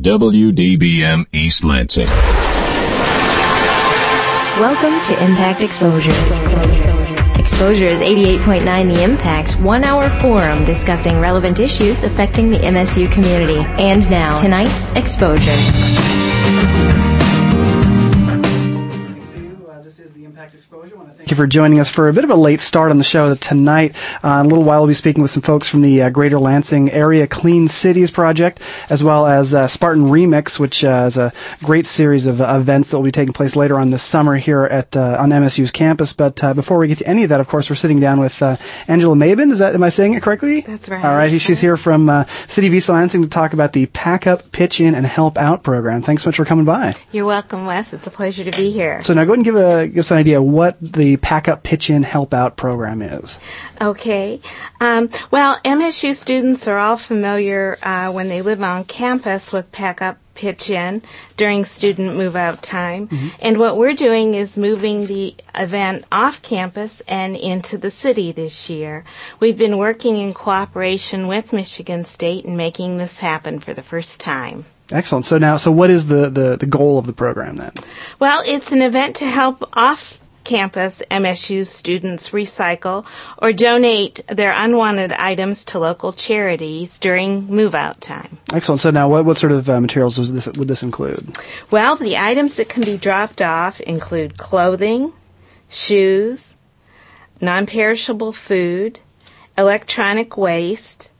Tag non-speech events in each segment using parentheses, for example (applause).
WDBM East Lansing. Welcome to Impact Exposure. Exposure is 88.9 The Impact's one hour forum discussing relevant issues affecting the MSU community. And now, tonight's Exposure. Thank you for joining us for a bit of a late start on the show tonight. Uh, in a little while, we'll be speaking with some folks from the uh, Greater Lansing Area Clean Cities Project, as well as uh, Spartan Remix, which uh, is a great series of uh, events that will be taking place later on this summer here at uh, on MSU's campus. But before we get to any of that, of course, we're sitting down with Angela Mabin. Is that am I saying it correctly? That's right. All right. She's here from City of East Lansing to talk about the Pack Up, Pitch In, and Help Out program. Thanks so much for coming by. You're welcome, Wes. It's a pleasure to be here. So now go ahead and give, a, give us an idea what the Pack Up, Pitch In, Help Out program is. Okay. Um, well, MSU students are all familiar uh, when they live on campus with Pack Up pitch in during student move out time. Mm-hmm. And what we're doing is moving the event off campus and into the city this year. We've been working in cooperation with Michigan State and making this happen for the first time. Excellent. So now, so what is the, the, the goal of the program then? Well, it's an event to help off campus MSU students recycle or donate their unwanted items to local charities during move out time. Excellent. So now what, what sort of uh, materials this, would this include? Well, the items that can be dropped off include clothing, shoes, non-perishable food, electronic waste,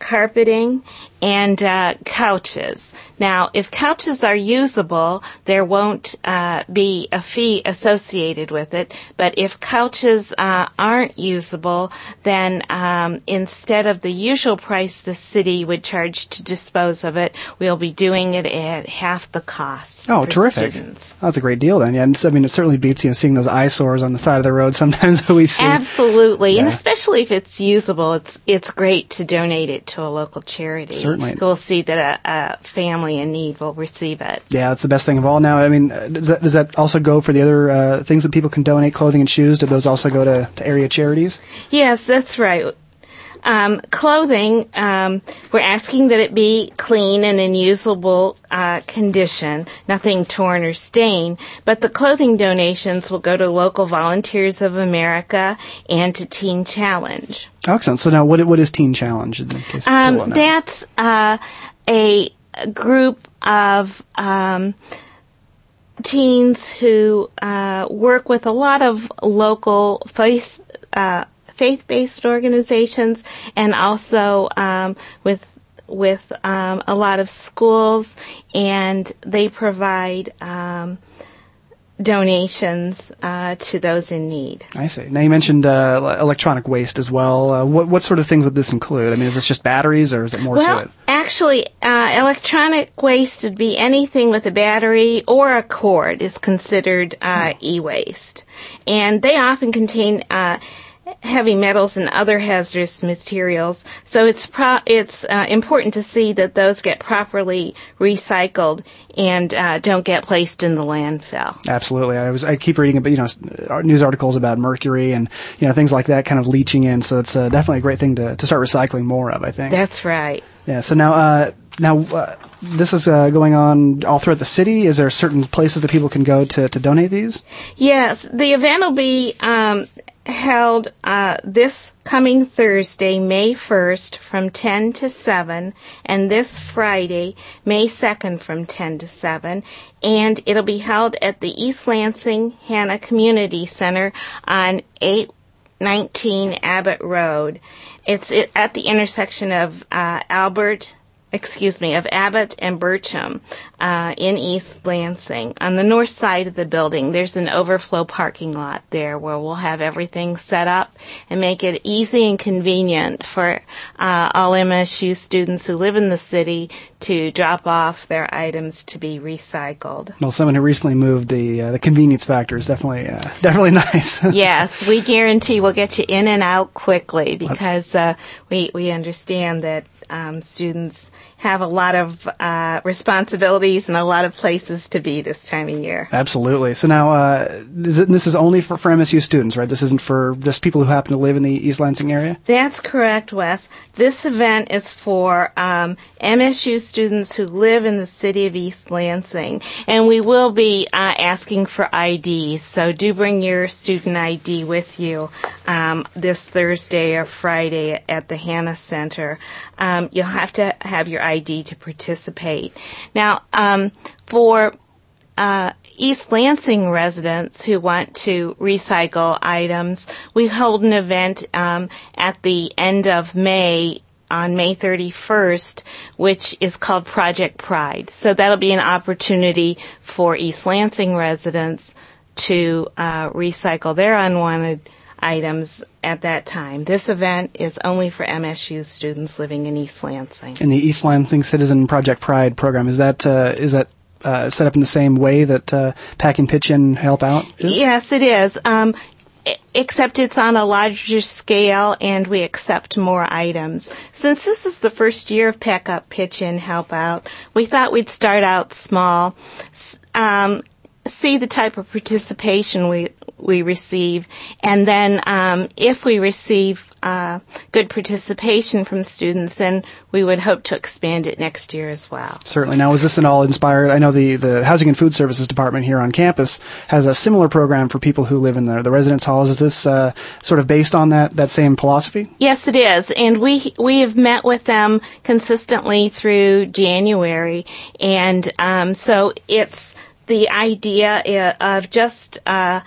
carpeting, and uh, couches. Now, if couches are usable, there won't uh, be a fee associated with it. But if couches uh, aren't usable, then um, instead of the usual price the city would charge to dispose of it, we'll be doing it at half the cost. Oh, terrific! Students. That's a great deal then. Yeah, and I mean, it certainly beats you know seeing those eyesores on the side of the road (laughs) sometimes that we see. Absolutely, yeah. and especially if it's usable, it's it's great to donate it to a local charity. Certainly certainly. We'll see that a, a, family in need will receive it. Yeah, it's the best thing of all. Now, I mean, does that, does that also go for the other uh, things that people can donate, clothing and shoes? Do those also go to, to area charities? Yes, that's right. Um, clothing, um, we're asking that it be clean and in usable uh, condition, nothing torn or stained. But the clothing donations will go to local Volunteers of America and to Teen Challenge. Excellent. So now, what what is Teen Challenge? Um, that's uh, a group of um, teens who uh, work with a lot of local face, uh, faith-based organizations and also um, with with um, a lot of schools, and they provide um, donations uh, to those in need. I see. Now you mentioned uh, electronic waste as well. Uh, what what sort of things would this include? I mean, is this just batteries, or is it more well, to it? Actually, uh, electronic waste would be anything with a battery or a cord is considered uh, e-waste, and they often contain uh, heavy metals and other hazardous materials. So it's pro- it's uh, important to see that those get properly recycled and uh, don't get placed in the landfill. Absolutely, I was I keep reading about you know news articles about mercury and you know things like that kind of leaching in. So it's uh, definitely a great thing to to start recycling more of. I think that's right. Yeah. So now uh, now uh, this is uh, going on all throughout the city. Is there certain places that people can go to, to donate these? Yes, the event will be um, held uh, this coming Thursday, May 1st, from 10 to 7, and this Friday, May 2nd, from 10 to 7. And it'll be held at the East Lansing Hannah Community Center on 819 Abbott Road. It's at the intersection of uh, Albert excuse me, of Abbott and Burcham uh, in East Lansing. On the north side of the building, there's an overflow parking lot there where we'll have everything set up and make it easy and convenient for uh, all MSU students who live in the city to drop off their items to be recycled. Well, someone who recently moved, the uh, the convenience factor is definitely uh, definitely (laughs) nice. yes, we guarantee we'll get you in and out quickly because uh, we we understand that um, students have a lot of uh, responsibilities and a lot of places to be this time of year. Absolutely. So now, uh, is it, this is only for, for MSU students, right? This isn't for just people who happen to live in the East Lansing area? That's correct, Wes. This event is for um, MSU students who live in the city of East Lansing, and we will be uh, asking for IDs. So do bring your student ID with you um, this Thursday or Friday at the Hannah Center. Um, you'll have to have your ID to participate. Now, um, for uh, East Lansing residents who want to recycle items, we hold an event um, at the end of May on May 31st, which is called Project Pride. So that'll be an opportunity for East Lansing residents to uh, recycle their unwanted items at that time. This event is only for MSU students living in East Lansing. And the East Lansing Citizen Project Pride program is that uh, is that uh, set up in the same way that uh, Pack and Pitch In Help Out? Is? Yes, it is. Um, except it's on a larger scale and we accept more items. Since this is the first year of Pack Up, Pitch In, Help Out, we thought we'd start out small, um, see the type of participation we we receive, and then um, if we receive uh, good participation from students, then we would hope to expand it next year as well. Certainly. Now, was this at all inspired? I know the, the Housing and Food Services Department here on campus has a similar program for people who live in the, the residence halls. Is this uh, sort of based on that, that same philosophy? Yes, it is. And we, we have met with them consistently through January. And um, so it's the idea of just uh,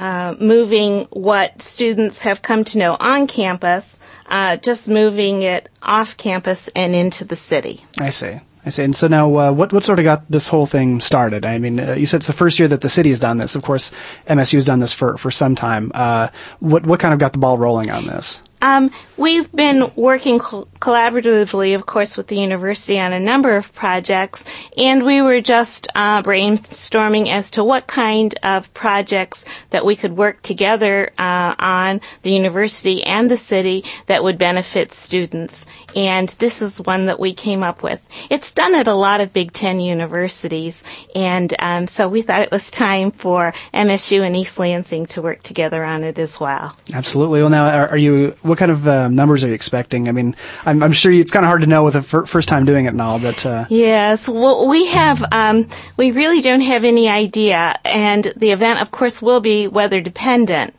uh, moving what students have come to know on campus, uh, just moving it off campus and into the city. I see. I see. And so now, uh, what what sort of got this whole thing started? I mean, uh, you said it's the first year that the city has done this. Of course, MSU has done this for for some time. Uh, what what kind of got the ball rolling on this? Um, we've been working col- collaboratively, of course, with the university on a number of projects, and we were just uh, brainstorming as to what kind of projects that we could work together uh, on the university and the city that would benefit students. And this is one that we came up with. It's done at a lot of Big Ten universities, and um, so we thought it was time for MSU and East Lansing to work together on it as well. Absolutely. Well, now, are, are you? What kind of uh, numbers are you expecting? I mean, I'm, I'm sure it's kind of hard to know with the fir- first time doing it and all, but uh... yes, well, we have um, we really don't have any idea, and the event, of course, will be weather dependent,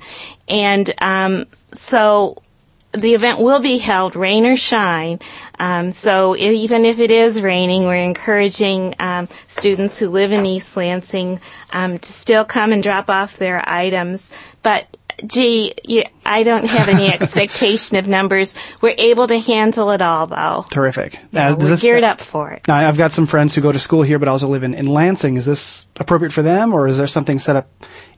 and um, so the event will be held rain or shine. Um, so even if it is raining, we're encouraging um, students who live in East Lansing um, to still come and drop off their items. But gee, I don't have any (laughs) expectation of numbers. We're able to handle it all, though. Terrific. Yeah, we're this, geared up for it. Now, I've got some friends who go to school here, but also live in, in Lansing. Is this appropriate for them, or is there something set up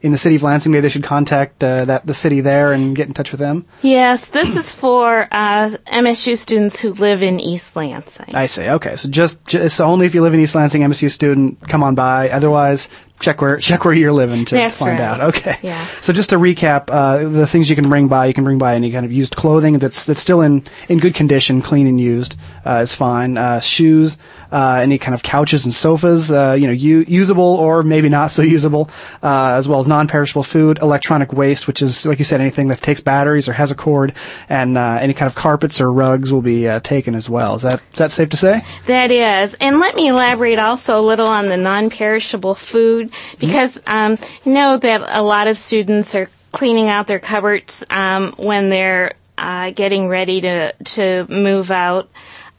in the city of Lansing? Maybe they should contact uh, that the city there and get in touch with them. Yes, this is for uh, MSU students who live in East Lansing. I see. Okay, so just, just only if you live in East Lansing, MSU student, come on by. Otherwise, check where check where you're living to, find right. out. Okay. Yeah. So just to recap, uh, the things you can bring by, you can bring by any kind of used clothing that's that's still in in good condition, clean and used, uh, is fine. Uh, shoes, uh, any kind of couches and sofas, uh, you know, u- usable or maybe not so (laughs) usable, uh, as well as non-perishable food, electronic waste, which is like you said, anything that takes batteries or has a cord, and any kind of carpets or rugs will be taken as well. Is that is that safe to say? That is, and let me elaborate also a little on the non-perishable food because um, I know that a lot of students are cleaning out their cupboards um, when they're uh, getting ready to to move out.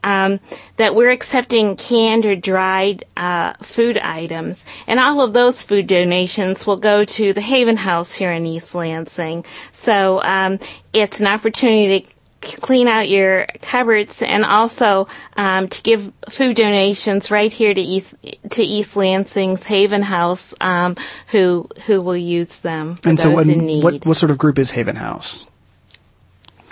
Um, that we're accepting canned or dried uh, food items, and all of those food donations will go to the Haven House here in East Lansing. So um, it's an opportunity to clean out your cupboards and also um, to give food donations right here to East to East Lansing's Haven House, um, who who will use them for and those so what, in need. What, what sort of group is Haven House?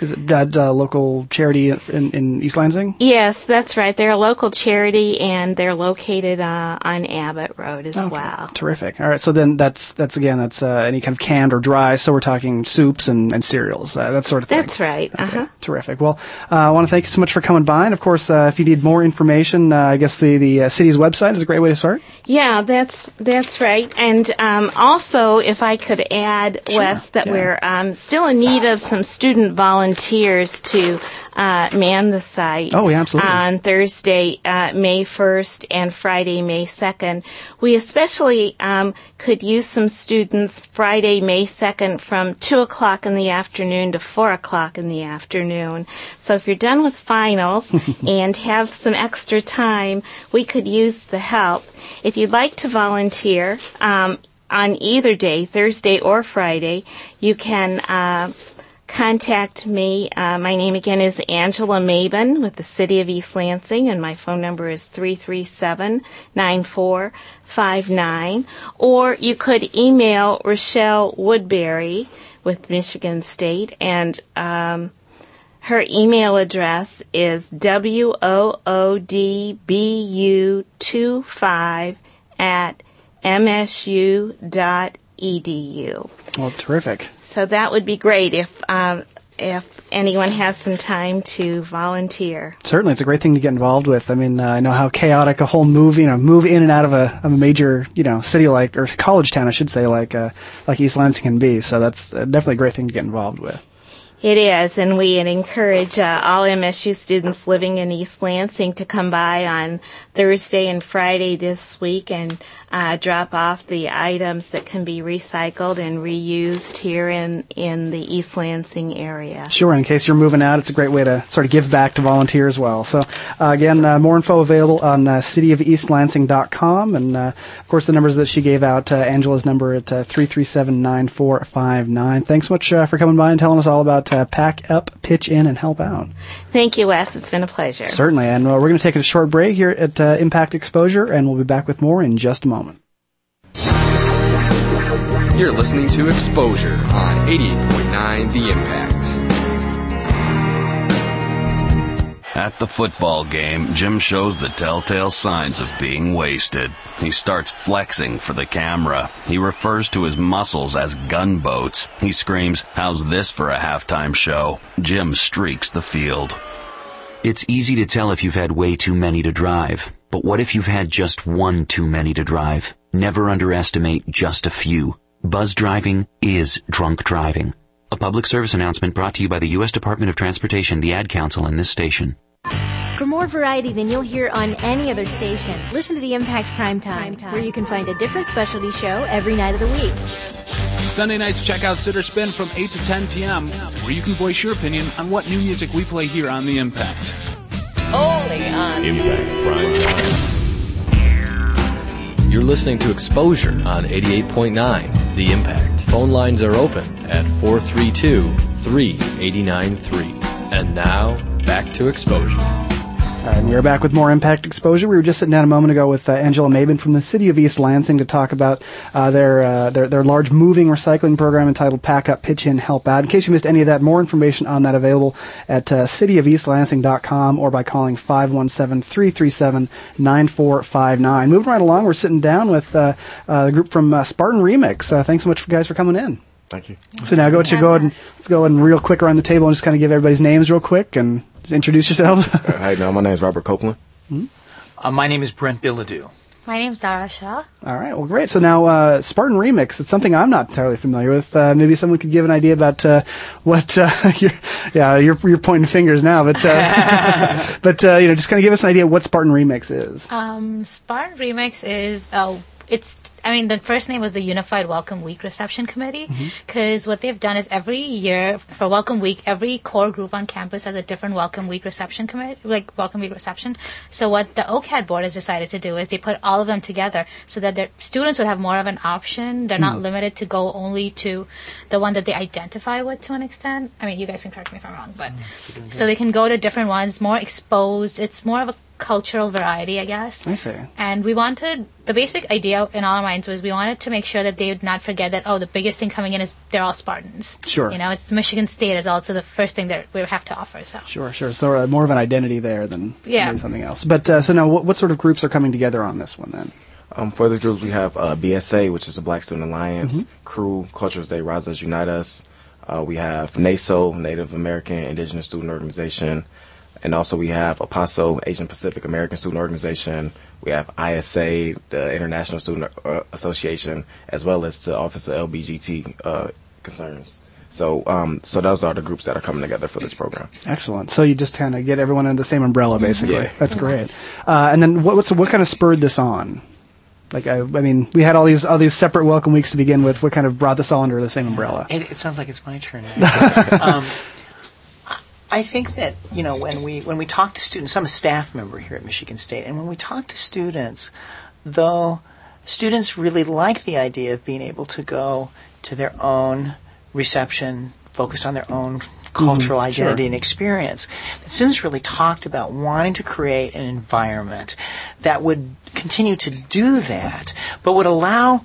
Is it that uh, local charity in, in East Lansing? Yes, that's right. They're a local charity, and they're located uh, on Abbott Road as Okay. well. Terrific. All right. So then that's that's again that's uh, any kind of canned or dry. So we're talking soups and, and cereals, uh, that sort of thing. That's right. Uh huh. Terrific. Well, uh, I want to thank you so much for coming by. And of course, uh, if you need more information, uh, I guess the the uh, city's website is a great way to start. Yeah, that's that's right. And um, also, if I could add, Sure, Wes, that yeah. we're um, still in need of some student volunteers to uh, man the site. Oh, yeah, absolutely. On Thursday, uh, May 1st, and Friday, May 2nd. We especially um, could use some students Friday, May 2nd, from 2 o'clock in the afternoon to 4 o'clock in the afternoon. So if you're done with finals (laughs) and have some extra time, we could use the help. If you'd like to volunteer, um, on either day, Thursday or Friday, you can uh, contact me. Uh, my name again is Angela Maben with the City of East Lansing, and my phone number is 337-9459. Or you could email Rochelle Woodbury with Michigan State, and um, her email address is woodbu25 at msu.edu. Well, terrific. So that would be great if um, if anyone has some time to volunteer. Certainly, it's a great thing to get involved with. I mean, uh, I know how chaotic a whole move, you know, move in and out of a, of a major, you know, city like or college town, I should say, like uh, like East Lansing can be. So that's uh, definitely a great thing to get involved with. It is, and we encourage uh, all MSU students living in East Lansing to come by on Thursday and Friday this week and uh, drop off the items that can be recycled and reused here in, in the East Lansing area. Sure. In case you're moving out, it's a great way to sort of give back to volunteer as well. So, uh, again, uh, more info available on uh, cityofeastlansing.com. And, uh, of course, the numbers that she gave out, uh, Angela's number at uh, 337-9459. Thanks so much uh, for coming by and telling us all about uh, Pack Up, Pitch In, and Help Out. Thank you, Wes. It's been a pleasure. Certainly. And we're going to take a short break here at uh, Impact Exposure, and we'll be back with more in just a moment. You're listening to Exposure on 88.9 The Impact. At the football game, Jim shows the telltale signs of being wasted. He starts flexing for the camera. He refers to his muscles as gunboats. He screams, How's this for a halftime show? Jim streaks the field. It's easy to tell if you've had way too many to drive. But what if you've had just one too many to drive? Never underestimate just a few. Buzz driving is drunk driving. A public service announcement brought to you by the U.S. Department of Transportation, the Ad Council, and this station. For more variety than you'll hear on any other station, listen to the Impact Prime Time, where you can find a different specialty show every night of the week. Sunday nights, check out Sitter Spin from 8 to 10 p.m., where you can voice your opinion on what new music we play here on The Impact. Only on Impact Prime Time. Listening to Exposure on 88.9 The Impact. Phone lines are open at 432 3893. And now, back to Exposure. Right, we are back with more Impact Exposure. We were just sitting down a moment ago with uh, Angela Maben from the city of East Lansing to talk about uh, their, uh, their their large moving recycling program entitled Pack Up, Pitch In, Help Out. In case you missed any of that, more information on that available at uh, cityofeastlansing.com or by calling 517-337-9459. Moving right along, we're sitting down with uh, uh, the group from uh, Spartan Remix. Uh, thanks so much, guys, for coming in. Thank you. So now go to go ahead and let's go ahead and real quick around the table and just kind of give everybody's names real quick and just introduce yourselves. (laughs) Hi, now my name is Robert Copeland. Uh, my name is Brent Billadew. My name's Dara Shah. All right, well, great. So now, uh, Spartan Remix, it's something I'm not entirely familiar with. Uh, maybe someone could give an idea about uh, what uh, (laughs) you're, yeah, you're, you're pointing fingers now, but uh, (laughs) but uh, you know, just kind of give us an idea of what Spartan Remix is. Um, Spartan Remix is uh, it's. I mean, the first name was the Unified Welcome Week Reception Committee because what they've done is every year for Welcome Week, every core group on campus has a different Welcome Week reception committee, like Welcome Week reception. So what the OCAD board has decided to do is they put all of them together so that their students would have more of an option. They're not Mm. limited to go only to the one that they identify with to an extent. I mean, you guys can correct me if I'm wrong, but so they can go to different ones, more exposed. It's more of a cultural variety, I guess. I see. And we wanted the basic idea in all our minds was we wanted to make sure that they would not forget that oh the biggest thing coming in is they're all Spartans. Sure. You know, it's Michigan State is also the first thing that we have to offer. So. Sure, sure. So uh, more of an identity there than Yeah. maybe something else. But uh, so now, what, what sort of groups are coming together on this one then? Um, for this groups we have uh, BSA, which is the Black Student Alliance, Mhm. CRU, Cultures Day, Rise Us, Unite Us. Uh, we have NASO, Native American Indigenous Student Organization. And also we have APASO, Asian Pacific American Student Organization. We have ISA, the International Student uh, Association, as well as the Office of LBGT uh, Concerns. So, um, so those are the groups that are coming together for this program. Excellent. So you just kind of get everyone under the same umbrella, basically. Yeah. That's great. Uh, and then what, what's what kind of spurred this on? Like I, I mean, we had all these all these separate welcome weeks to begin with. What kind of brought this all under the same umbrella? It, it sounds like it's my turn. Now. (laughs) um, I- think that you know when we when we talk to students, I'm a staff member here at Michigan State, and when we talk to students, though students really like the idea of being able to go to their own reception, focused on their own cultural Mhm, identity sure. and experience. The students really talked about wanting to create an environment that would continue to do that, but would allow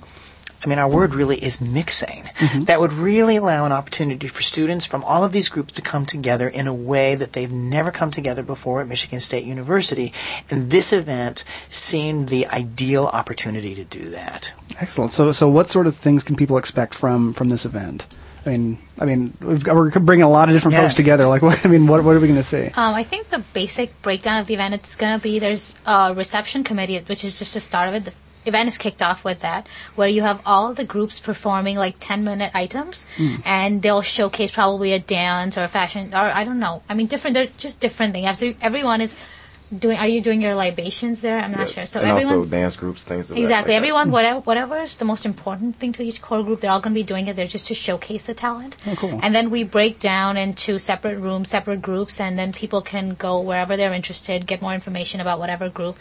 I mean, our word really is mixing. That would really allow an opportunity for students from all of these groups to come together in a way that they've never come together before at Michigan State University. And this event seemed the ideal opportunity to do that. Excellent. So so what sort of things can people expect from from this event? I mean, I mean, we've got, we're bringing a lot of different Yeah. folks together. Like, (laughs) what, I mean, what what are we going to see? Um, I think the basic breakdown of the event it's going to be there's a reception committee, which is just the start of it. The event is kicked off with that, where you have all the groups performing like 10 minute items, Mm. and they'll showcase probably a dance or a fashion, or I don't know. I mean, different, they're just different things. Every- Everyone is doing, are you doing your libations there? I'm not Yes. sure. So and also dance groups, things of that- Exactly. like that. Everyone, whatever, whatever is the most important thing to each core group, they're all going to be doing it there just to showcase the talent. Oh, cool. And then we break down into separate rooms, separate groups, and then people can go wherever they're interested, get more information about whatever group,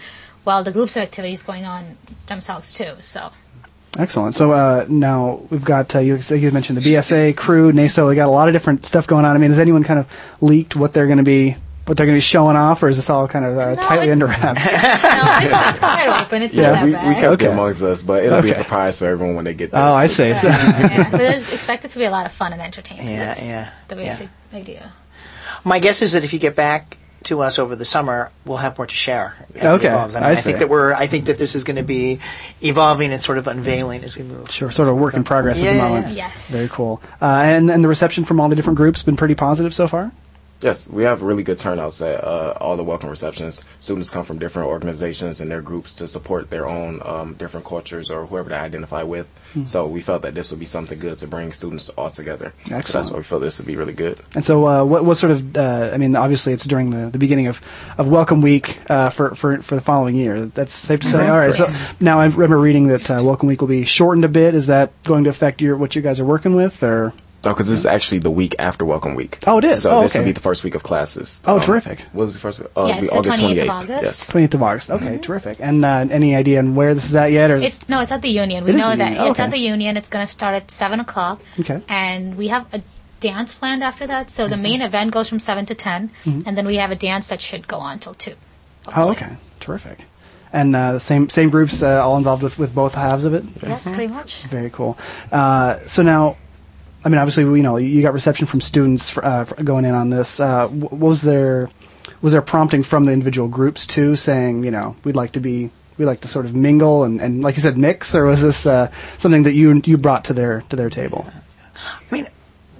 while the groups of activities going on themselves too. So. Excellent. So uh, now we've got uh, you, you mentioned the BSA CRU, NASO. We got a lot of different stuff going on. I mean, has anyone kind of leaked what they're going to be what they're going to be showing off, or is this all kind of uh, tightly under wraps? (laughs) it's quite open. It's Yeah, not that we, bad. we kept Okay. it amongst us, but it'll be a surprise for everyone when they get there. Oh, I see. yeah, (laughs) but there's expected to be a lot of fun and entertainment. Yeah, That's yeah, The yeah. basic idea. My guess is that if you get back to us over the summer, we'll have more to share as Okay, it evolves. I, mean, I I, think that we're. I think that this is going to be evolving and sort of unveiling as we move. Sure, sort of work in progress Yeah, at the yeah, moment. yeah. Yes. Very cool. Uh, and and the reception from all the different groups been pretty positive so far. Yes, we have really good turnouts at uh, all the welcome receptions. Students come from different organizations and their groups to support their own um, different cultures or whoever they identify with. Hmm. So we felt that this would be something good to bring students all together. So that's why we felt this would be really good. And so, uh, what what sort of? Uh, I mean, obviously, it's during the, the beginning of, of Welcome Week uh, for, for for the following year. That's safe to say. Mhm. All right. So now I remember reading that uh, Welcome Week will be shortened a bit. Is that going to affect your what you guys are working with, or? No, because this is actually the week after Welcome Week. Oh, it is? So Oh, this okay. will be the first week of classes. Oh, Um, terrific. What was the first week? Uh, Yeah, it'll be it's the August 28th of August. Yes. 28th of August. Okay, terrific. And uh, any idea on where this is at yet? Or is It's no, it's at the Union. We It is know that Union. Oh, it's okay. at the Union. It's going to start at seven o'clock, okay. and we have a dance planned after that. So the Mm-hmm. main event goes from seven to 10 Mhm. and then we have a dance that should go on till two. Oh, okay, terrific. And uh, the same same groups uh, all involved with, with both halves of it. Yes, pretty much. Very cool. Uh, so now, I mean, obviously, you know, you got reception from students uh, going in on this. Uh, w- was there was there prompting from the individual groups too, saying, you know, we'd like to be we like to sort of mingle and, and like you said, mix, or was this uh, something that you you brought to their to their table? I mean,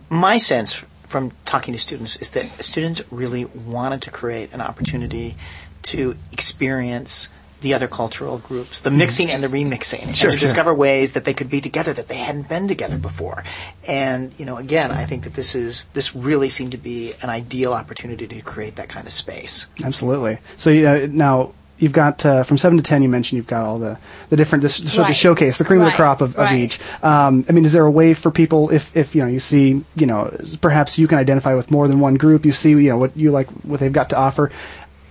my sense from talking to students is that students really wanted to create an opportunity to experience the other cultural groups, the mixing and the remixing, and to sure. discover ways that they could be together that they hadn't been together before. And you know, again, I think that this is this really seemed to be an ideal opportunity to create that kind of space. Absolutely. So uh, now you've got uh, from seven to ten. You mentioned you've got all the the different this, sort of Right. showcase, the cream of the crop of, of Right. each. Um, I mean, is there a way for people if if you know you see you know perhaps you can identify with more than one group, you see you know what you like what they've got to offer.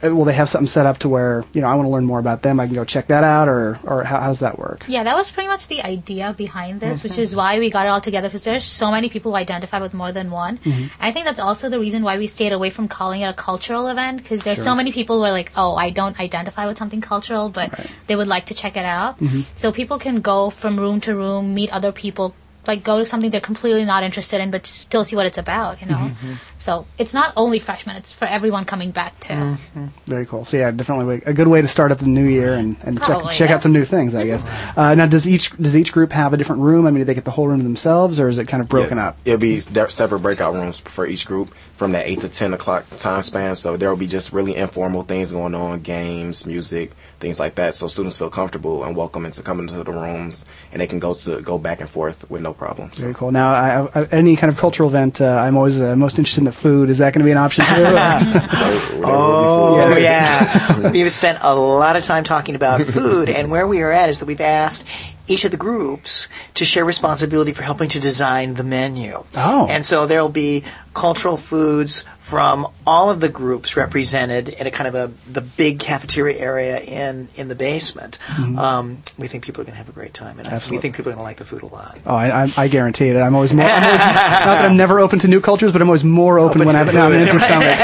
Uh, will they have something set up to where you know I want to learn more about them? I can go check that out, or or how, how's that work? Yeah, that was pretty much the idea behind this, which Mhm. is why we got it all together because there's so many people who identify with more than one. Mhm. I think that's also the reason why we stayed away from calling it a cultural event because there's Sure. so many people who are like, oh, I don't identify with something cultural, but they would like to check it out. Mhm. So people can go from room to room, meet other people, like go to something they're completely not interested in, but still see what it's about, you know? Mhm. So it's not only freshmen, it's for everyone coming back too. Mm-hmm. Very cool. So yeah, definitely a good way to start up the new year and, and check, Probably, check yeah. out some new things, I guess. (laughs) Uh, now, does each does each group have a different room? I mean, do they get the whole room to themselves, or is it kind of broken Yes. up? It'll be separate breakout rooms for each group from that 8 to 10 o'clock time span. So there will be just really informal things going on, games, music, things like that. So students feel comfortable and welcome into coming into the rooms and they can go to go back and forth with no problems. Very cool. Now, I, I, any kind of cultural event, uh, I'm always uh, most interested in the food. Is that going to be an option too? (laughs) (laughs) Oh Yeah. yeah, we've spent a lot of time talking about food, and where we are at is that we've asked each of the groups to share responsibility for helping to design the menu. Oh. And so there'll be cultural foods from all of the groups represented in a kind of a the big cafeteria area in in the basement. Mhm. Um, we think people are going to have a great time, and I, we think people are going to like the food a lot. Oh, I, I, I guarantee it. I'm always more. I'm always, (laughs) not that I'm never open to new cultures, but I'm always more open, Open when to I have an food. empty stomach.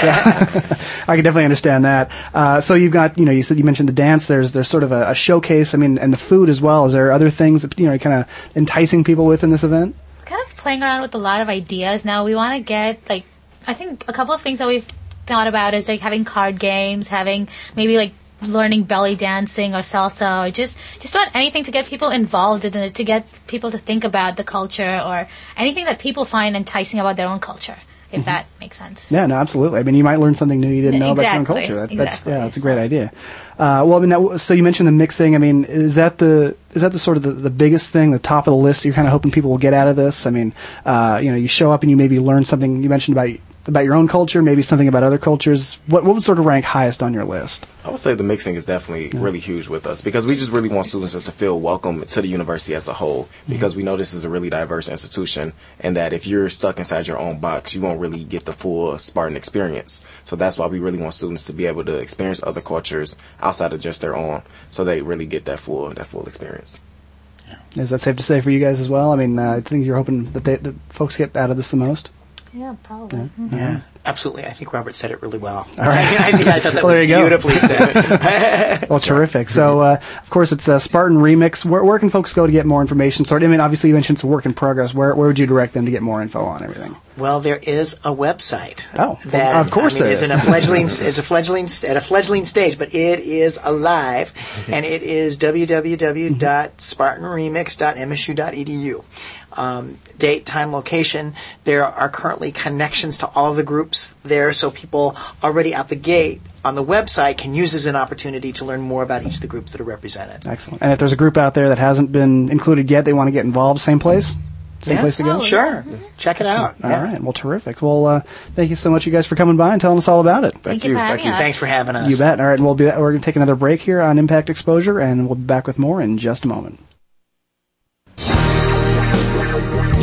So (laughs) (laughs) I can definitely understand that. Uh, so you've got, you know, you said you mentioned the dance. There's there's sort of a, a showcase. I mean, and the food as well. Is there other things that you know, kind of enticing people with in this event? kind of playing around with a lot of ideas now. We want to get like I think a couple of things that we've thought about is like having card games, having maybe like learning belly dancing or salsa or just just about anything to get people involved in it to get people to think about the culture or anything that people find enticing about their own culture if Mhm. that makes sense. Yeah, no, absolutely. I mean, you might learn something new you didn't know about your own culture. That's exactly. yeah, that's a great idea. Uh, well, I mean, now, so you mentioned the mixing. I mean, is that the is that the sort of the, the biggest thing, the top of the list? You're kind of hoping people will get out of this. I mean, uh, you know, you show up and you maybe learn something. You mentioned about about your own culture, maybe something about other cultures. What what would sort of rank highest on your list? I would say the mixing is definitely really huge with us because we just really want students just to feel welcome to the university as a whole because we know this is a really diverse institution and that if you're stuck inside your own box, you won't really get the full Spartan experience. So that's why we really want students to be able to experience other cultures outside of just their own so they really get that full that full experience. Is that safe to say for you guys as well? I mean, uh, I think you're hoping that, they, that folks get out of this the most. Yeah, probably. Yeah, absolutely. I think Robert said it really well. All right. I, think I thought that (laughs) Well, was there you go. beautifully said. (laughs) well, terrific. So, uh, of course, it's a Spartan Remix. Where, where can folks go to get more information? Sort. I mean, obviously, you mentioned it's a work in progress. Where where would you direct them to get more info on everything? Well, there is a website. Oh, that of course I mean, there is is. in a fledgling. it's a fledgling at a fledgling stage, but it is alive, (laughs) and it is www.spartanremix.msu.edu. Um, date, time, location. There are currently connections to all the groups there, so people already out the gate on the website can use as an opportunity to learn more about each of the groups that are represented. Excellent. And if there's a group out there that hasn't been included yet, they want to get involved, same place? Same Yeah. place to go? Oh, sure. Check it out. All right. Well, terrific. Well, uh, thank you so much, you guys, for coming by and telling us all about it. Thank, you. Thank you. Thanks for having us. You bet. All right. and We'll be, we're going to take another break here on Impact Exposure, and we'll be back with more in just a moment.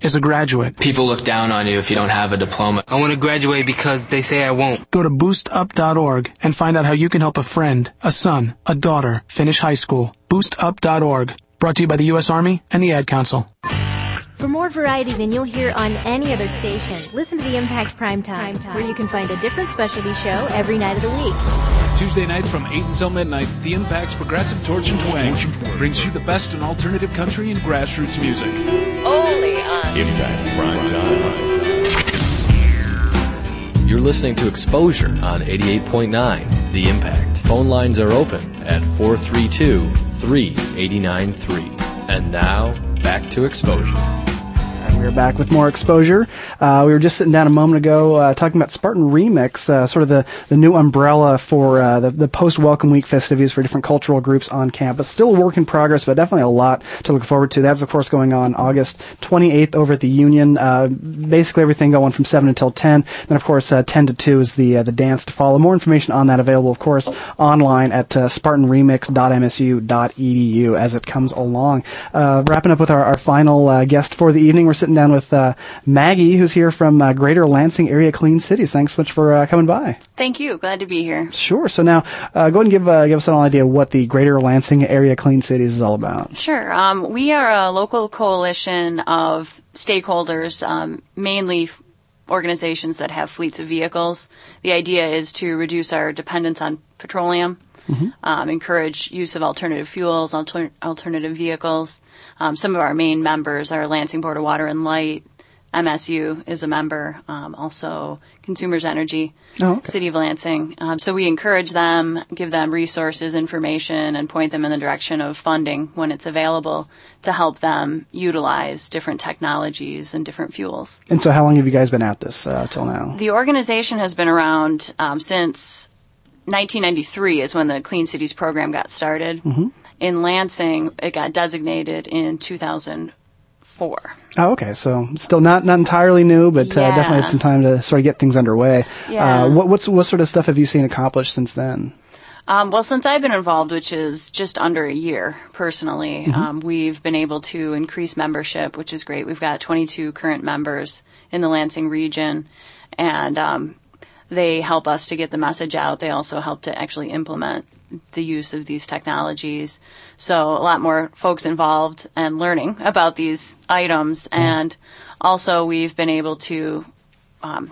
is a graduate. People look down on you if you don't have a diploma. I want to graduate because they say I won't. Go to boostup.org and find out how you can help a friend, a son, a daughter finish high school. Boostup.org. Brought to you by the U.S. Army and the Ad Council. For more variety than you'll hear on any other station, listen to the Impact Primetime, where you can find a different specialty show every night of the week. Tuesday nights from 8 until midnight, The Impact's Progressive Torch and Twang brings you the best in alternative country and grassroots music. Only on Impact Prime Time. You're listening to Exposure on 88.9 The Impact. Phone lines are open at 432 3893. And now, back to Exposure. We're back with more exposure. Uh, we were just sitting down a moment ago uh, talking about Spartan Remix, uh, sort of the, the new umbrella for uh, the, the post Welcome Week festivities for different cultural groups on campus. Still a work in progress, but definitely a lot to look forward to. That's, of course, going on August 28th over at the Union. Uh, basically, everything going from 7 until 10. Then, of course, uh, 10 to 2 is the, the dance to follow. More information on that available, of course, online at spartanremix.msu.edu as it comes along. wrapping up with our, our final guest for the evening, we're sitting down with Maggie, who's here from uh, Greater Lansing Area Clean Cities. Thanks so much for uh, coming by. Thank you. Glad to be here. Sure. So now, uh, go ahead and give uh, give us an idea what the Greater Lansing Area Clean Cities is all about. Sure. Um, we are a local coalition of stakeholders, um, mainly organizations that have fleets of vehicles. The idea is to reduce our dependence on petroleum. Mm-hmm. Um, encourage use of alternative fuels, alter- alternative vehicles. Um, some of our main members are Lansing Board of Water and Light, MSU is a member, um, also Consumers Energy, oh, okay. City of Lansing. Um, so we encourage them, give them resources, information, and point them in the direction of funding when it's available to help them utilize different technologies and different fuels. And so, how long have you guys been at this uh, till now? The organization has been around um, since 1993, is when the Clean Cities program got started. Mm-hmm. In Lansing, it got designated in 2004. Oh, okay. So still not not entirely new, but yeah. uh, definitely had some time to sort of get things underway. Yeah. Uh, what what's what sort of stuff have you seen accomplished since then? Um, well, since I've been involved, which is just under a year personally, Mm-hmm. um, we've been able to increase membership, which is great. We've got 22 current members in the Lansing region, and um, they help us to get the message out. They also help to actually implement the use of these technologies. So a lot more folks involved and learning (laughs) about these items. And also we've been able to um,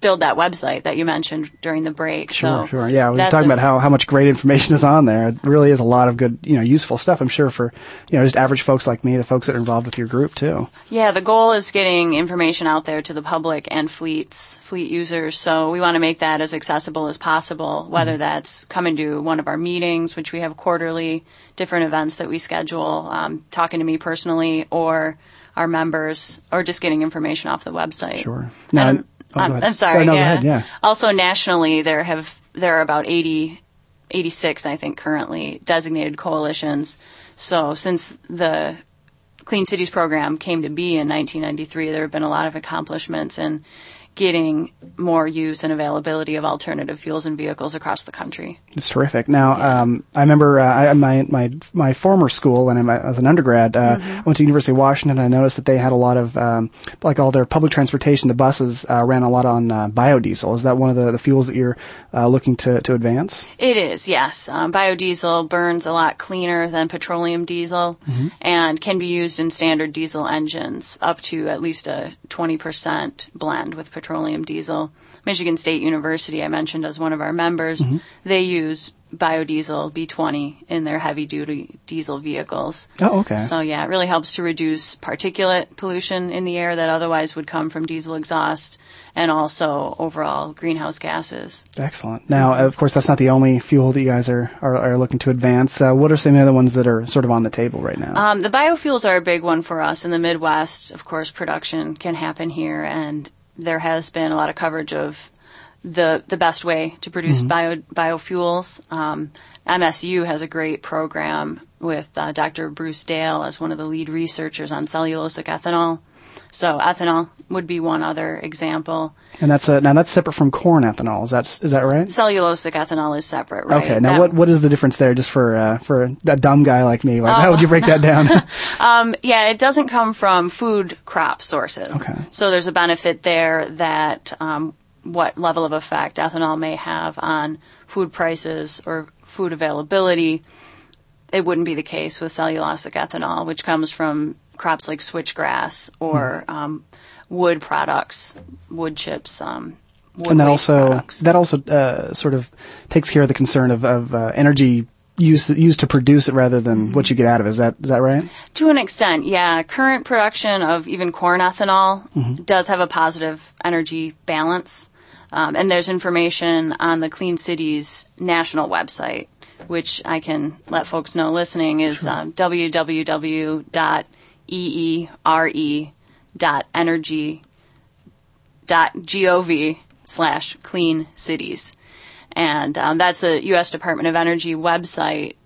build that website that you mentioned during the break. Sure, so sure. Yeah, we were talking a- about how, how much great information is on there. It really is a lot of good, you know, useful stuff. I'm sure for, you know, just average folks like me, the folks that are involved with your group too. Yeah, the goal is getting information out there to the public and fleets, fleet users. So we want to make that as accessible as possible, whether that's coming to one of our meetings, which we have quarterly, different events that we schedule, um, talking to me personally, or our members, or just getting information off the website. Sure. Now, oh, I'm. I'm sorry. no, yeah. ahead, yeah. Also, nationally, there have there are about 80, 86, I think, currently designated coalitions. So since the Clean Cities program came to be in 1993, there have been a lot of accomplishments in getting more use and availability of alternative fuels and vehicles across the country. It's terrific. Now, um, I remember uh, I, my my my former school when I was an undergrad. Uh, Mm-hmm. I went to University of Washington. and I noticed that they had a lot of um, like all their public transportation. The buses uh, ran a lot on uh, biodiesel. Is that one of the, the fuels that you're uh, looking to to advance? It is, yes. Um, biodiesel burns a lot cleaner than petroleum diesel and can be used in standard diesel engines up to at least a 20% blend with petroleum diesel. Michigan State University, I mentioned as one of our members, they use biodiesel B20 in their heavy duty diesel vehicles. Oh, okay. So yeah, it really helps to reduce particulate pollution in the air that otherwise would come from diesel exhaust and also overall greenhouse gases. Excellent. Now, of course, that's not the only fuel that you guys are are, are looking to advance. Uh, what are some of the other ones that are sort of on the table right now? Um, the biofuels are a big one for us in the Midwest. Of course, production can happen here, and there has been a lot of coverage of the the best way to produce Mhm. bio biofuels. Um, MSU has a great program with uh, Dr. Bruce Dale as one of the lead researchers on cellulosic ethanol. So ethanol would be one other example. and that's a, now that's separate from corn ethanol. Is that is that right? Cellulosic ethanol is separate, right? Okay. Now, That- what what is the difference there? Just for uh, for a dumb guy like me, like, how would you break that down? (laughs) Um, yeah, it doesn't come from food crop sources. Okay. So there's a benefit there that um, what level of effect ethanol may have on food prices or food availability. It wouldn't be the case with cellulosic ethanol, which comes from crops like switchgrass or Hmm. um, wood products, wood chips, um, wood and that also products. that also uh, sort of takes care of the concern of, of uh, energy used used to produce it rather than Mm-hmm. what you get out of it. Is that is that right? To an extent, yeah. Current production of even corn ethanol Mhm. does have a positive energy balance. Um, and there's information on the Clean Cities national website, which I can let folks know listening is um, E dot energy dot gov slash clean cities. And um, that's the U.S. Department of Energy website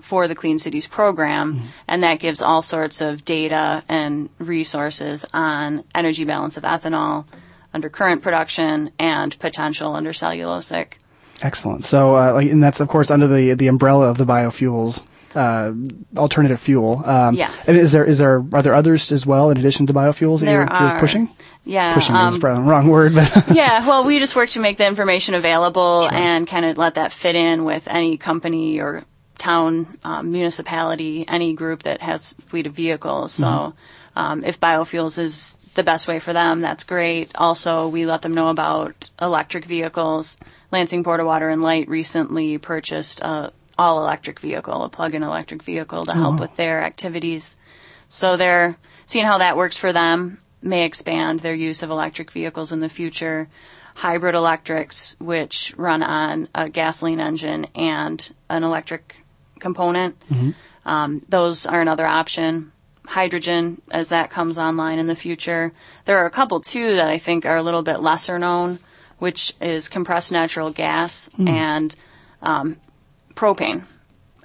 for the Clean Cities program, and that gives all sorts of data and resources on energy balance of ethanol under current production and potential under cellulosic. Excellent. So, uh, and that's of course under the the umbrella of the biofuels. Uh, alternative fuel. Um, Yes. and Is there is there are there others as well in addition to biofuels that you're, you're pushing? Yeah. pushing um, is probably the wrong word, but (laughs) yeah, well, we just work to make the information available and kind of let that fit in with any company or town, um, municipality, any group that has fleet of vehicles. So, Mhm. um, if biofuels is the best way for them, that's great. Also, we let them know about electric vehicles. Lansing Board of Water and Light recently purchased a all electric vehicle, a plug-in electric vehicle to Oh, help wow. with their activities. So they're seeing how that works for them, may expand their use of electric vehicles in the future. Hybrid electrics, which run on a gasoline engine and an electric component, um, those are another option. Hydrogen, as that comes online in the future. There are a couple too that I think are a little bit lesser known, which is compressed natural gas Mm. and um, propane.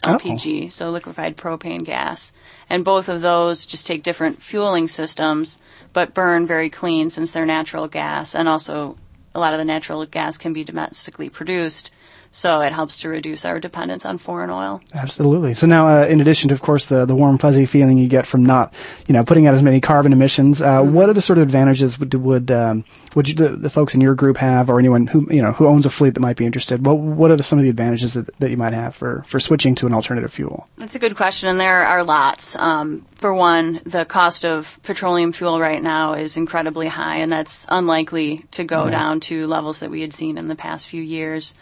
Oh. LPG, so liquefied propane gas. And both of those just take different fueling systems, but burn very clean since they're natural gas. And also, a lot of the natural gas can be domestically produced, so it helps to reduce our dependence on foreign oil. Absolutely. So now, uh, in addition to, of course, the, the warm fuzzy feeling you get from not, you know, putting out as many carbon emissions, uh, Mm-hmm. what are the sort of advantages would would um, would you, the, the folks in your group have, or anyone who you know who owns a fleet that might be interested? What what are the, some of the advantages that, that you might have for, for switching to an alternative fuel? That's a good question, and there are lots. Um, for one, the cost of petroleum fuel right now is incredibly high, and that's unlikely to go Yeah. down to levels that we had seen in the past few years.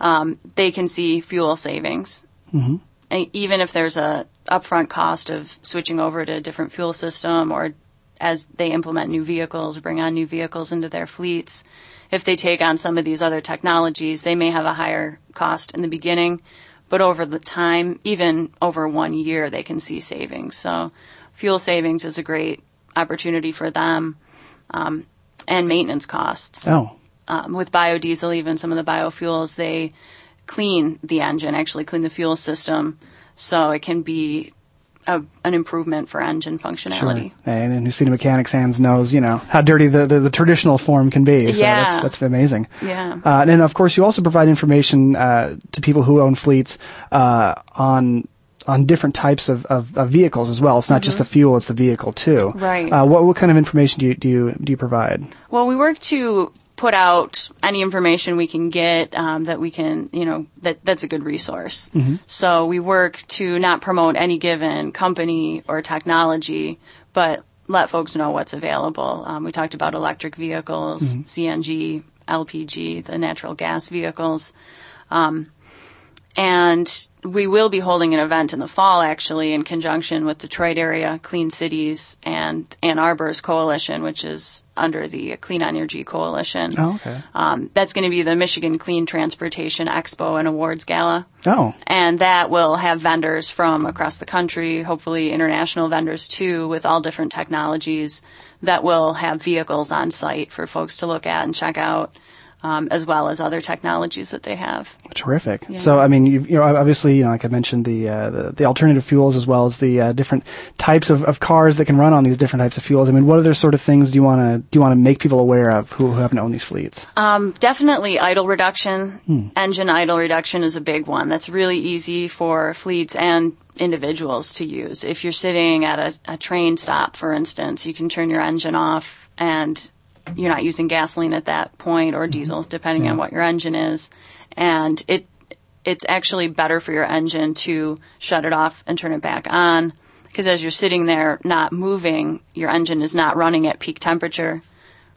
Um, they can see fuel savings, Mm-hmm. and even if there's a upfront cost of switching over to a different fuel system, or as they implement new vehicles, bring on new vehicles into their fleets. If they take on some of these other technologies, they may have a higher cost in the beginning, but over the time, even over one year, they can see savings. So fuel savings is a great opportunity for them, um, and maintenance costs. Oh. Um, with biodiesel, even some of the biofuels, they clean the engine, actually clean the fuel system, so it can be a, an improvement for engine functionality. And, and who's seen a mechanic's hands knows, you know, how dirty the, the, the traditional form can be. So Yeah. that's, that's amazing. Yeah. Uh, and then, of course, you also provide information uh, to people who own fleets uh, on on different types of, of, of vehicles as well. It's not just the fuel; it's the vehicle too. Mm-hmm. Right. Uh, what what kind of information do you do you, do you provide? Well, we work to put out any information we can get um, that we can, you know, that that's a good resource. Mm-hmm. So we work to not promote any given company or technology, but let folks know what's available. Um, we talked about electric vehicles, Mhm. CNG, LPG, the natural gas vehicles. Um, and we will be holding an event in the fall, actually, in conjunction with Detroit Area Clean Cities and Ann Arbor's coalition, which is under the Clean Energy Coalition. Oh, okay. Um, that's going to be the Michigan Clean Transportation Expo and Awards Gala. Oh, And that will have vendors from across the country, hopefully international vendors too, with all different technologies that will have vehicles on site for folks to look at and check out, um, as well as other technologies that they have. terrific. Yeah. So, I mean, you you know, obviously, you know, like I mentioned, the uh, the, the alternative fuels as well as the uh, different types of, of cars that can run on these different types of fuels. I mean, what other sort of things do you want to do you want to make people aware of who, who haven't owned these fleets? Um, definitely idle reduction. Hmm. Engine idle reduction is a big one. That's really easy for fleets and individuals to use. If you're sitting at a, a train stop, for instance, you can turn your engine off and you're not using gasoline at that point or diesel, depending on what your engine is. And it it's actually better for your engine to shut it off and turn it back on because as you're sitting there not moving, your engine is not running at peak temperature,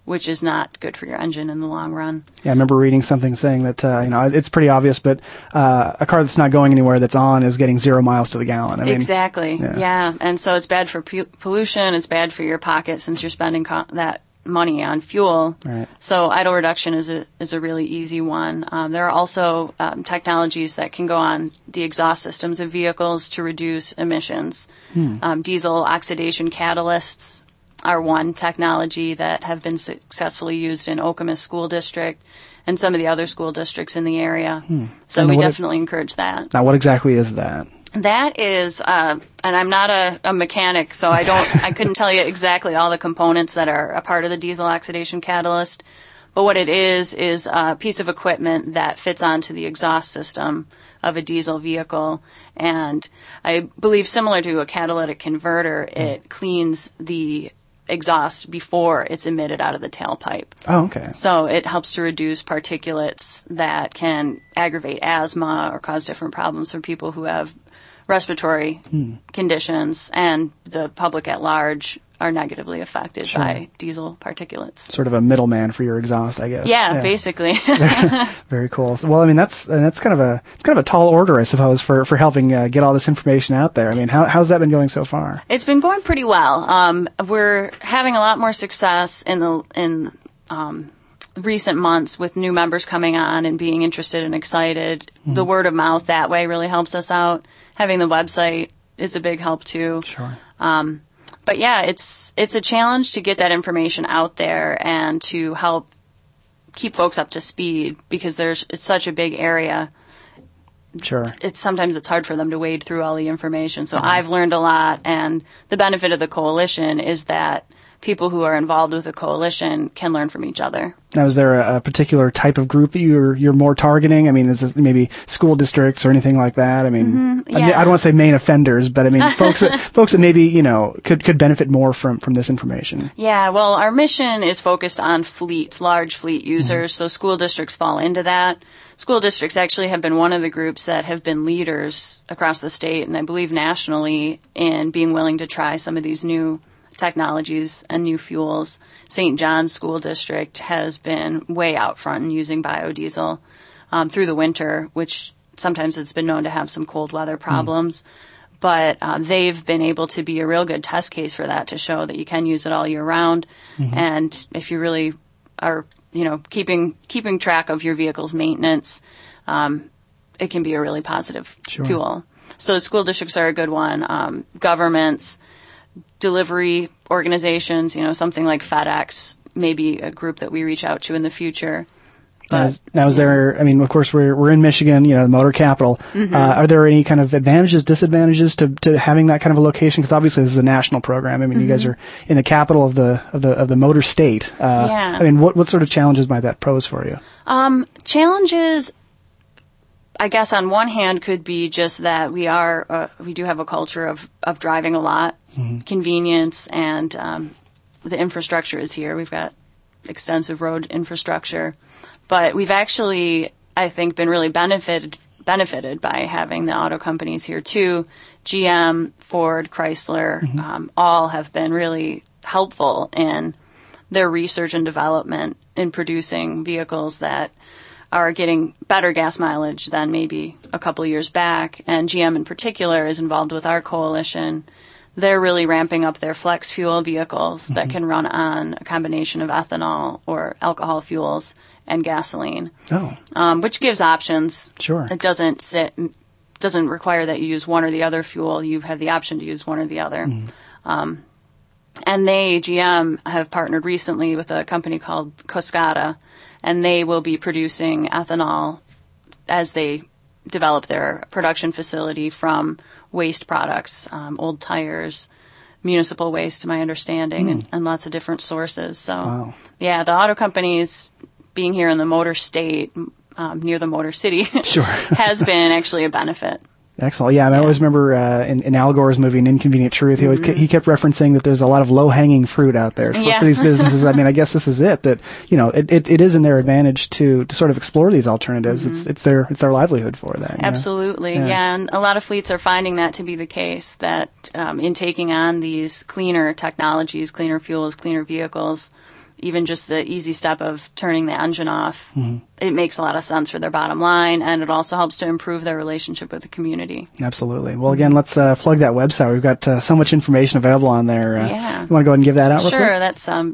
which is not good for your engine in the long run. Yeah, I remember reading something saying that uh, you know it's pretty obvious, but uh, a car that's not going anywhere that's on is getting zero miles to the gallon. I mean, exactly. yeah. Yeah. And so it's bad for pu- pollution. It's bad for your pocket since you're spending co- that money on fuel. Right. So idle reduction is a is a really easy one. Um, there are also um, technologies that can go on the exhaust systems of vehicles to reduce emissions. Hmm. Um, diesel oxidation catalysts are one technology that have been successfully used in Okemos School District and some of the other school districts in the area. Hmm. So And we definitely encourage that. Now, what exactly is that? That is, uh, and I'm not a, a mechanic, so I don't, I (laughs) couldn't tell you exactly all the components that are a part of the diesel oxidation catalyst. But what it is, is a piece of equipment that fits onto the exhaust system of a diesel vehicle. And I believe similar to a catalytic converter, it cleans the exhaust before it's emitted out of the tailpipe. Oh, okay. So it helps to reduce particulates that can aggravate asthma or cause different problems for people who have respiratory Hmm. conditions and the public at large are negatively affected Sure. by diesel particulates. Sort of a middleman for your exhaust, I guess. Yeah, basically. (laughs) Very cool. Well, I mean, that's that's kind of a it's kind of a tall order, I suppose, for for helping uh, get all this information out there. I mean, how how's that been going so far? It's been going pretty well. Um, we're having a lot more success in the in um, recent months with new members coming on and being interested and excited. The word of mouth that way really helps us out. Having the website is a big help too. Sure. Um, but yeah, it's it's a challenge to get that information out there and to help keep folks up to speed because there's it's such a big area Sure. it's sometimes it's hard for them to wade through all the information. So I've learned a lot, and the benefit of the coalition is that people who are involved with a coalition can learn from each other. Now, is there a, a particular type of group that you're you're more targeting? I mean, is this maybe school districts or anything like that? I mean, Mhm, I, mean. I don't want to say main offenders, but I mean, (laughs) folks that folks that maybe you know could could benefit more from from this information. Yeah, well, our mission is focused on fleets, large fleet users, so school districts fall into that. School districts actually have been one of the groups that have been leaders across the state and I believe nationally in being willing to try some of these new technologies and new fuels. St. Johns School District has been way out front in using biodiesel um, through the winter, which sometimes it's been known to have some cold weather problems but um, they've been able to be a real good test case for that to show that you can use it all year round. Mhm. And if you really are, you know, keeping keeping track of your vehicle's maintenance, um, it can be a really positive Sure. fuel. So school districts are a good one. Um, governments, delivery organizations, you know, something like FedEx, maybe a group that we reach out to in the future. Now, is, now, is there? I mean, of course, we're we're in Michigan, you know, the motor capital. Mhm. Uh, are there any kind of advantages, disadvantages to to having that kind of a location? Because obviously, this is a national program. I mean, you guys Mhm. are in the capital of the of the of the motor state. Uh, Yeah. I mean, what what sort of challenges might that pose for you? Um, challenges, I guess, on one hand, could be just that we are uh, we do have a culture of of driving a lot, convenience, and um, the infrastructure is here. We've got extensive road infrastructure, but we've actually, I think, been really benefited benefited by having the auto companies here too. GM, Ford, Chrysler, um, all have been really helpful in their research and development in producing vehicles that are getting better gas mileage than maybe a couple of years back. And GM in particular is involved with our coalition. They're really ramping up their flex fuel vehicles that can run on a combination of ethanol or alcohol fuels and gasoline, Oh, um, which gives options. Sure. It doesn't sit, doesn't require that you use one or the other fuel. You have the option to use one or the other. Um, and they, GM, have partnered recently with a company called Coskata, and they will be producing ethanol as they develop their production facility from waste products, um, old tires, municipal waste, to my understanding, and, and lots of different sources. So, Wow. yeah, the auto companies being here in the motor state, um, near the motor city, Sure. (laughs) has been actually a benefit. Excellent. Yeah, I, mean, I always remember uh, in, in Al Gore's movie, An Inconvenient Truth, he, always, he kept referencing that there's a lot of low hanging fruit out there for, Yeah. for these (laughs) businesses. I mean, I guess this is it. That you know, it, it, it is in their advantage to, to sort of explore these alternatives. It's it's their it's their livelihood for that. Absolutely, Yeah. yeah. And a lot of fleets are finding that to be the case. That um, in taking on these cleaner technologies, cleaner fuels, cleaner vehicles, even just the easy step of turning the engine off, Mhm. it makes a lot of sense for their bottom line, and it also helps to improve their relationship with the community. Absolutely. Well, again, let's uh, plug that website. We've got uh, so much information available on there. Uh, Yeah. You want to go ahead and give that out Sure, that's um,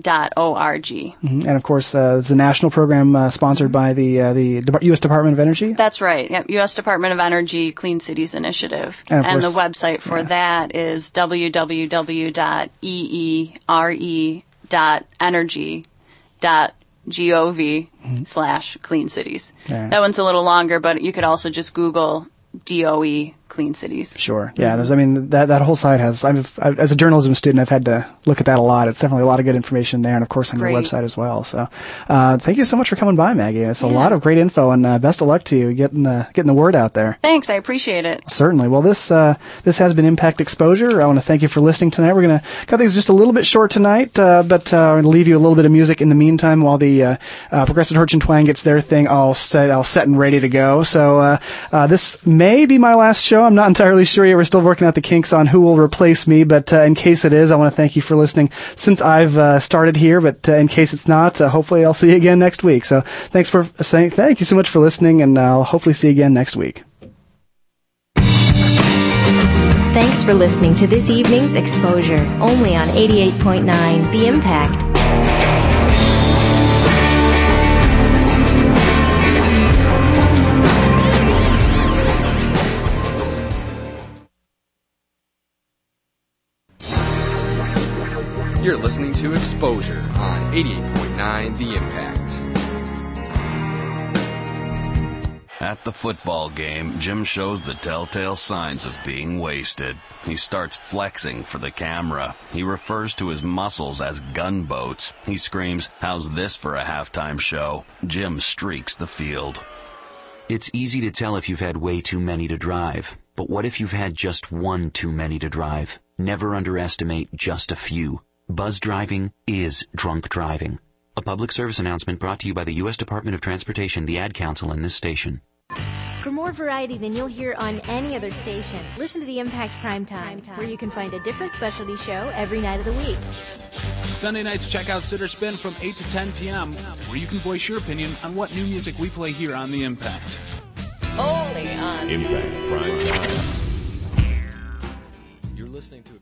www.michigancleancities Mm-hmm. And of course, uh, it's a national program uh, sponsored by the uh, the Dep- U.S. Department of Energy. That's right. Yep. U.S. Department of Energy Clean Cities Initiative. And of the website for yeah. that is E www.eere.energy.gov slash clean cities. Yeah. That one's a little longer, but you could also just Google DOE Clean Cities. Sure. Yeah. There's. I mean, that that whole site has. I've, I've as a journalism student, I've had to look at that a lot. It's definitely a lot of good information there, and of course on your website as well. So, uh, thank you so much for coming by, Maggie. It's a lot of great info, and uh, best of luck to you getting the getting the word out there. Thanks, I appreciate it. Certainly. Well, this uh, this has been Impact Exposure. I want to thank you for listening tonight. We're gonna cut things just a little bit short tonight, uh, but uh, I'm gonna leave you a little bit of music in the meantime while the uh, uh, Progressive Hirsch and Twang gets their thing all set, all set and ready to go. So uh, uh, this may be my last show. I'm not entirely sure yet. We're still working out the kinks on who will replace me, but uh, in case it is, I want to thank you for listening since I've uh, started here. But uh, in case it's not, uh, hopefully I'll see you again next week. So thanks for saying thank you so much for listening, and I'll hopefully see you again next week. Thanks for listening to this evening's exposure, only on 88.9 The Impact. You're listening to Exposure on 88.9 The Impact. At the football game, Jim shows the telltale signs of being wasted. He starts flexing for the camera. He refers to his muscles as gunboats. He screams, How's this for a halftime show? Jim streaks the field. It's easy to tell if you've had way too many to drive. But what if you've had just one too many to drive? Never underestimate just a few. Buzz driving is drunk driving. A public service announcement brought to you by the U.S. Department of Transportation, the Ad Council, and this station. For more variety than you'll hear on any other station, listen to the Impact Prime Time, where you can find a different specialty show every night of the week. Sunday nights, check out Sitter Spin from 8 to 10 p.m., where you can voice your opinion on what new music we play here on The Impact. Only on Impact Prime Time. You're listening to. Ex-